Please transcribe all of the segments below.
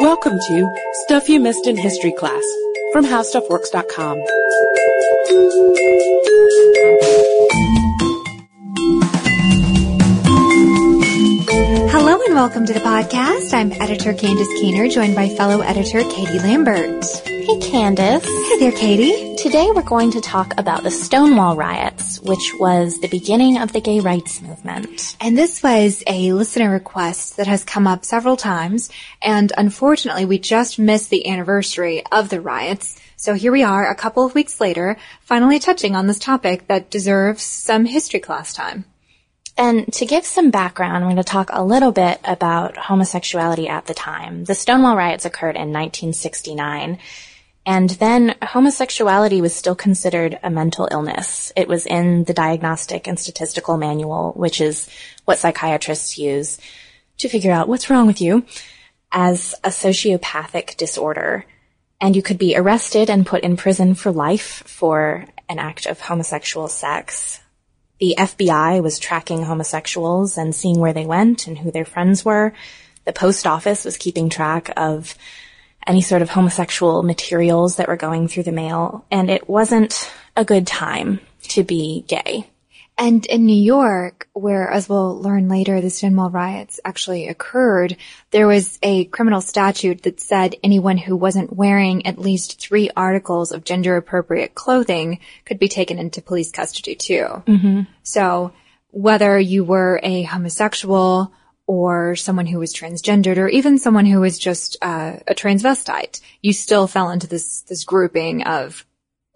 Welcome to Stuff You Missed in History Class from HowStuffWorks.com. Hello and welcome to the podcast. I'm editor Candace Keener, joined by fellow editor Katie Lambert. Hey Candace. Hey there, Katie. Today we're going to talk about the Stonewall riots, which was the beginning of the gay rights movement. And this was a listener request that has come up several times, and unfortunately we just missed the anniversary of the riots. So here we are, a couple of weeks later, finally touching on this topic that deserves some history class time. And to give some background, we're going to talk a little bit about homosexuality at the time. The Stonewall riots occurred in 1969. And then homosexuality was still considered a mental illness. It was in the Diagnostic and Statistical Manual, which is what psychiatrists use to figure out what's wrong with you, as a sociopathic disorder. And you could be arrested and put in prison for life for an act of homosexual sex. The FBI was tracking homosexuals and seeing where they went and who their friends were. The post office was keeping track of any sort of homosexual materials that were going through the mail. And it wasn't a good time to be gay. And in New York, where, as we'll learn later, the Stonewall riots actually occurred, there was a criminal statute that said anyone who wasn't wearing at least three articles of gender appropriate clothing could be taken into police custody too. Mm-hmm. So whether you were a homosexual or someone who was transgendered or even someone who was just uh, a transvestite, you still fell into this this grouping of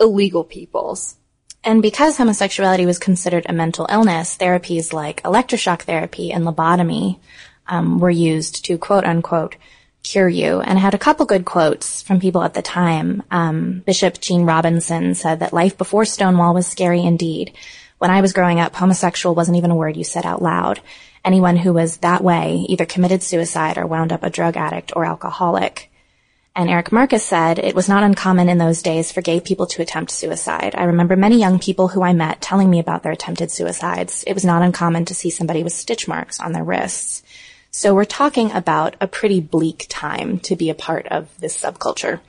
illegal peoples. And because homosexuality was considered a mental illness, therapies like electroshock therapy and lobotomy um, were used to quote unquote cure you. And I had a couple good quotes from people at the time. Um, Bishop Gene Robinson said that life before Stonewall was scary indeed. When I was growing up, homosexual wasn't even a word you said out loud. Anyone who was that way either committed suicide or wound up a drug addict or alcoholic. And Eric Marcus said it was not uncommon in those days for gay people to attempt suicide. I remember many young people who I met telling me about their attempted suicides. It was not uncommon to see somebody with stitch marks on their wrists. So we're talking about a pretty bleak time to be a part of this subculture.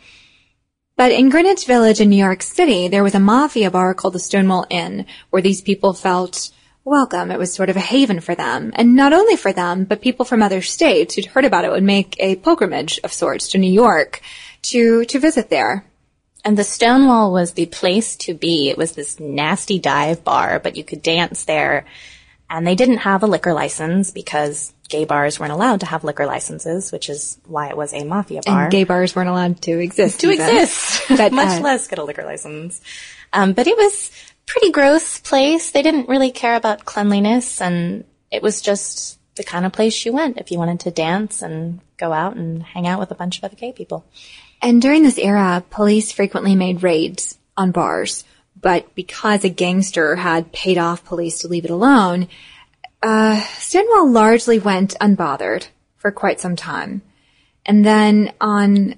But in Greenwich Village in New York City, there was a mafia bar called the Stonewall Inn, where these people felt welcome. It was sort of a haven for them. And not only for them, but people from other states who'd heard about it would make a pilgrimage of sorts to New York to, to visit there. And the Stonewall was the place to be. It was this nasty dive bar, but you could dance there. And they didn't have a liquor license because gay bars weren't allowed to have liquor licenses, which is why it was a mafia bar. And gay bars weren't allowed to exist. to even. exist. But, Much uh, less get a liquor license. Um, but it was pretty gross place. They didn't really care about cleanliness and it was just the kind of place you went if you wanted to dance and go out and hang out with a bunch of other gay people. And during this era, police frequently made raids on bars. But because a gangster had paid off police to leave it alone, uh, Stonewall largely went unbothered for quite some time. And then on,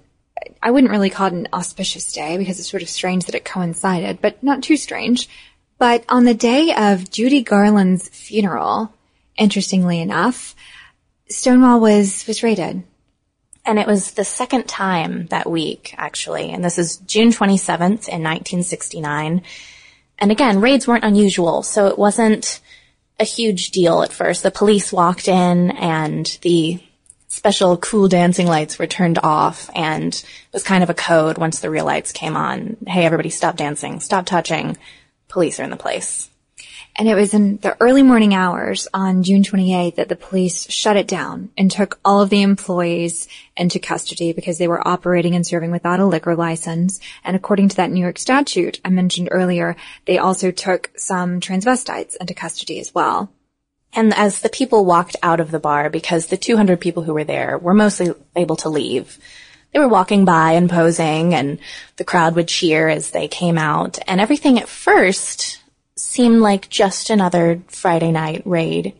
I wouldn't really call it an auspicious day because it's sort of strange that it coincided, but not too strange. But on the day of Judy Garland's funeral, interestingly enough, Stonewall was, was raided. And it was the second time that week, actually. And this is June 27th in 1969. And again, raids weren't unusual, so it wasn't a huge deal at first. The police walked in and the special cool dancing lights were turned off and it was kind of a code once the real lights came on. Hey, everybody stop dancing, stop touching. Police are in the place. And it was in the early morning hours on June 28th that the police shut it down and took all of the employees into custody because they were operating and serving without a liquor license. And according to that New York statute I mentioned earlier, they also took some transvestites into custody as well. And as the people walked out of the bar, because the 200 people who were there were mostly able to leave, they were walking by and posing and the crowd would cheer as they came out. And everything at first seemed like just another Friday night raid.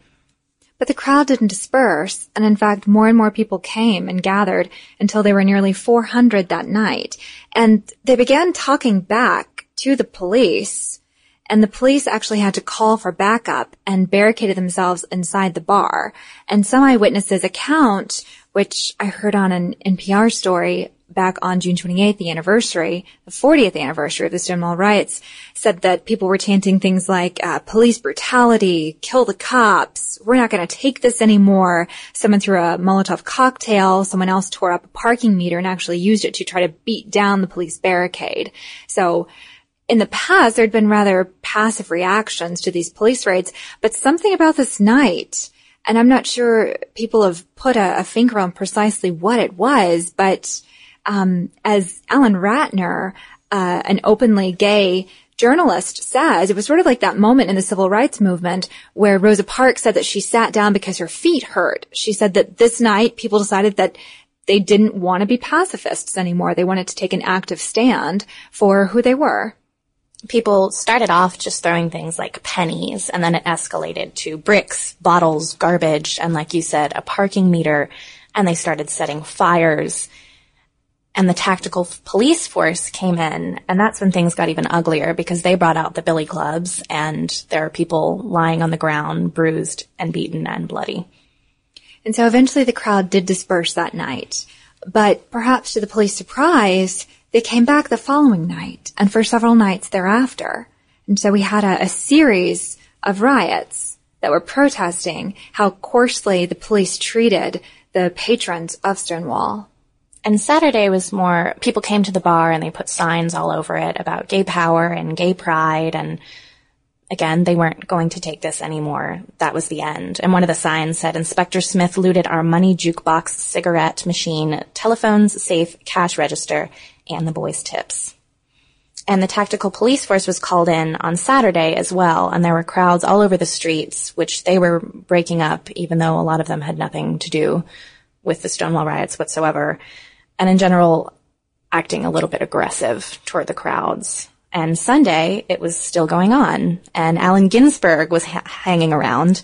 But the crowd didn't disperse, and in fact more and more people came and gathered until there were nearly 400 that night. And they began talking back to the police, and the police actually had to call for backup and barricaded themselves inside the bar. And some eyewitnesses account which I heard on an NPR story back on June 28th, the anniversary, the 40th anniversary of the Stonewall riots, said that people were chanting things like uh, police brutality, kill the cops, we're not going to take this anymore. Someone threw a Molotov cocktail, someone else tore up a parking meter and actually used it to try to beat down the police barricade. So in the past, there'd been rather passive reactions to these police raids, but something about this night, and I'm not sure people have put a, a finger on precisely what it was, but um, as Alan Ratner, uh, an openly gay journalist says, it was sort of like that moment in the civil rights movement where Rosa Parks said that she sat down because her feet hurt. She said that this night people decided that they didn't want to be pacifists anymore. They wanted to take an active stand for who they were people started off just throwing things like pennies and then it escalated to bricks, bottles, garbage, and like you said, a parking meter. And they started setting fires and the tactical police force came in and that's when things got even uglier because they brought out the billy clubs and there are people lying on the ground, bruised and beaten and bloody. And so eventually the crowd did disperse that night. But perhaps to the police surprise, they came back the following night and for several nights thereafter. And so we had a, a series of riots that were protesting how coarsely the police treated the patrons of Stonewall. And Saturday was more, people came to the bar and they put signs all over it about gay power and gay pride and again, they weren't going to take this anymore. That was the end. And one of the signs said, Inspector Smith looted our money jukebox, cigarette machine, telephones, safe, cash register, and the boys' tips. And the tactical police force was called in on Saturday as well, and there were crowds all over the streets, which they were breaking up, even though a lot of them had nothing to do with the Stonewall riots whatsoever. And in general, acting a little bit aggressive toward the crowds. And Sunday, it was still going on, and Allen Ginsberg was ha- hanging around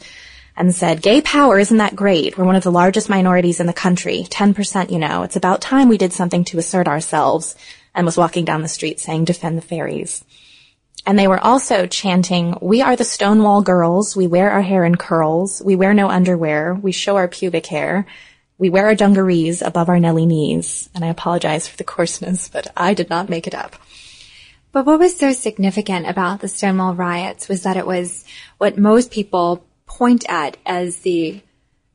and said, gay power, isn't that great? We're one of the largest minorities in the country. 10%, you know. It's about time we did something to assert ourselves and was walking down the street saying, defend the fairies. And they were also chanting, we are the Stonewall girls. We wear our hair in curls. We wear no underwear. We show our pubic hair. We wear our dungarees above our Nelly knees. And I apologize for the coarseness, but I did not make it up. But what was so significant about the Stonewall riots was that it was what most people point at as the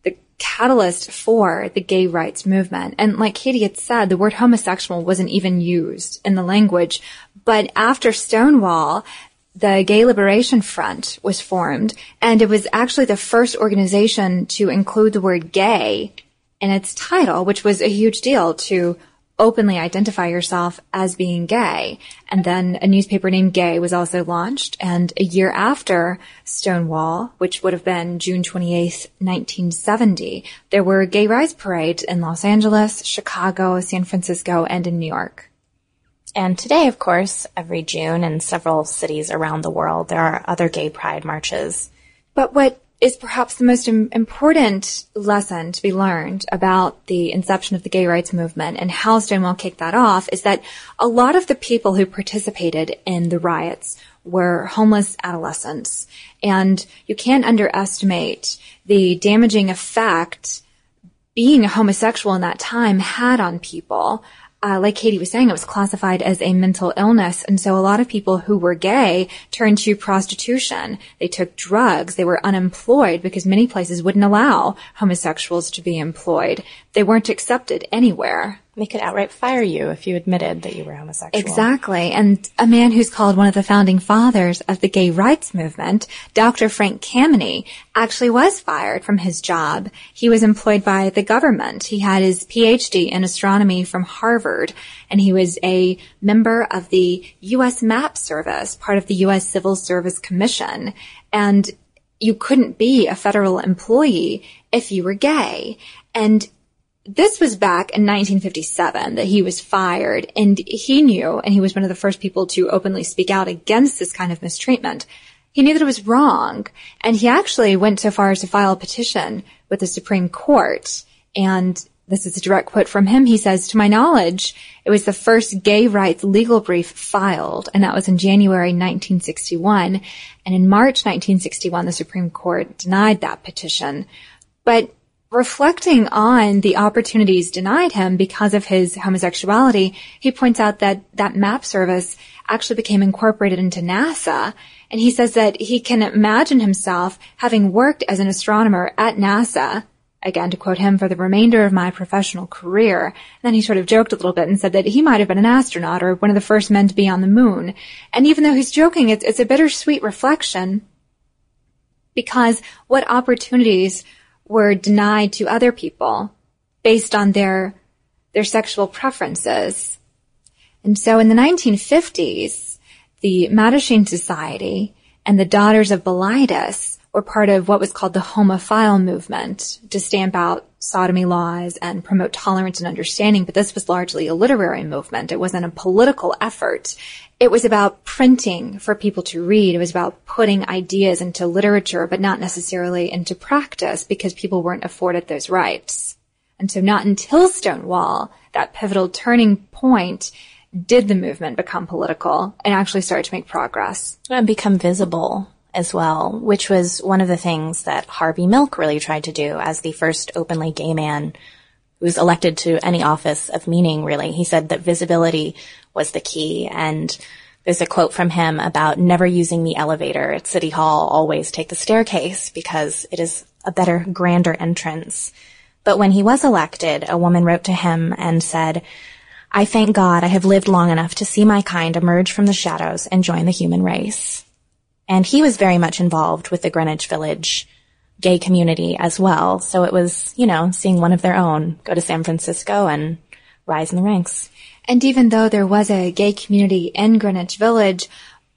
the catalyst for the gay rights movement. And like Katie had said, the word homosexual wasn't even used in the language. But after Stonewall, the Gay Liberation Front was formed, and it was actually the first organization to include the word gay in its title, which was a huge deal to openly identify yourself as being gay. And then a newspaper named Gay was also launched. And a year after Stonewall, which would have been June 28th, 1970, there were gay rights parades in Los Angeles, Chicago, San Francisco, and in New York. And today, of course, every June in several cities around the world, there are other gay pride marches. But what is perhaps the most important lesson to be learned about the inception of the gay rights movement and how Stonewall kicked that off is that a lot of the people who participated in the riots were homeless adolescents. And you can't underestimate the damaging effect being a homosexual in that time had on people uh, like Katie was saying, it was classified as a mental illness. And so a lot of people who were gay turned to prostitution. They took drugs. They were unemployed because many places wouldn't allow homosexuals to be employed. They weren't accepted anywhere. They could outright fire you if you admitted that you were homosexual. Exactly. And a man who's called one of the founding fathers of the gay rights movement, Dr. Frank Kameny, actually was fired from his job. He was employed by the government. He had his PhD in astronomy from Harvard, and he was a member of the U.S. Map Service, part of the U.S. Civil Service Commission. And you couldn't be a federal employee if you were gay. And this was back in 1957 that he was fired and he knew, and he was one of the first people to openly speak out against this kind of mistreatment. He knew that it was wrong and he actually went so far as to file a petition with the Supreme Court. And this is a direct quote from him. He says, to my knowledge, it was the first gay rights legal brief filed, and that was in January 1961. And in March 1961, the Supreme Court denied that petition. But reflecting on the opportunities denied him because of his homosexuality, he points out that that map service actually became incorporated into NASA. And he says that he can imagine himself having worked as an astronomer at NASA, again to quote him, for the remainder of my professional career. And then he sort of joked a little bit and said that he might have been an astronaut or one of the first men to be on the moon. And even though he's joking, it's, it's a bittersweet reflection because what opportunities were denied to other people based on their their sexual preferences. And so in the 1950s, the Mattachine Society and the Daughters of Bilitis were part of what was called the homophile movement to stamp out sodomy laws and promote tolerance and understanding, but this was largely a literary movement. It wasn't a political effort. It was about printing for people to read. It was about putting ideas into literature, but not necessarily into practice because people weren't afforded those rights. And so not until Stonewall, that pivotal turning point, did the movement become political and actually start to make progress. And become visible as well, which was one of the things that Harvey Milk really tried to do as the first openly gay man who was elected to any office of meaning, really. He said that visibility was the key. And there's a quote from him about never using the elevator at City Hall, always take the staircase because it is a better, grander entrance. But when he was elected, a woman wrote to him and said, I thank God I have lived long enough to see my kind emerge from the shadows and join the human race. And he was very much involved with the Greenwich Village gay community as well. So it was, you know, seeing one of their own go to San Francisco and rise in the ranks. And even though there was a gay community in Greenwich Village,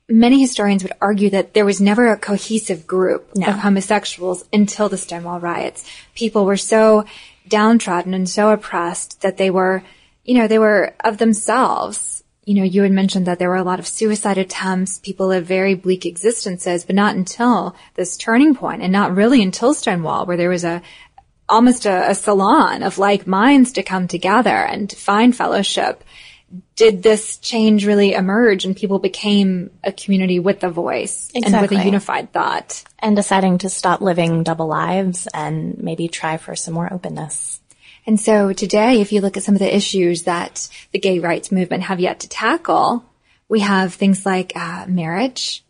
many historians would argue that there was never a cohesive group no. of homosexuals until the Stonewall riots. People were so downtrodden and so oppressed that they were, you know, they were of themselves. You know, you had mentioned that there were a lot of suicide attempts. People lived very bleak existences, but not until this turning point and not really until Stonewall where there was a, almost a, a salon of like minds to come together and find fellowship did this change really emerge and people became a community with a voice exactly. and with a unified thought and deciding to stop living double lives and maybe try for some more openness and so today if you look at some of the issues that the gay rights movement have yet to tackle we have things like uh, marriage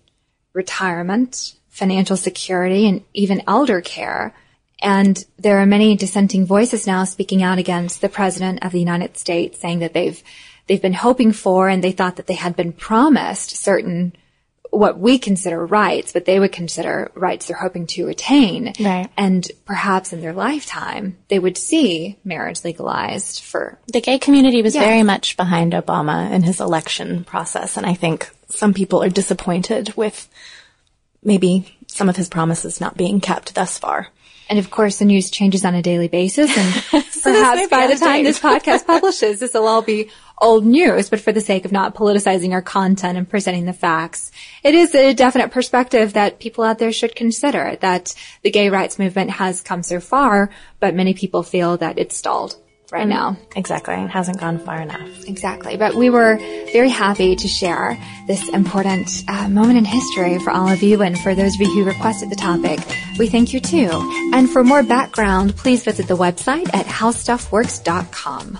retirement financial security and even elder care. And there are many dissenting voices now speaking out against the president of the United States saying that they've, they've been hoping for and they thought that they had been promised certain what we consider rights, but they would consider rights they're hoping to attain. Right. And perhaps in their lifetime, they would see marriage legalized for. The gay community was very much behind Obama in his election process. And I think some people are disappointed with maybe some of his promises not being kept thus far. And of course, the news changes on a daily basis. And perhaps by the time this podcast publishes, this will all be old news. But for the sake of not politicizing our content and presenting the facts, it is a definite perspective that people out there should consider that the gay rights movement has come so far, but many people feel that it's stalled right mm, now. Exactly. It hasn't gone far enough. Exactly. But we were very happy to share this important uh, moment in history for all of you and for those of you who requested the topic. We thank you too. And for more background, please visit the website at howstuffworks.com.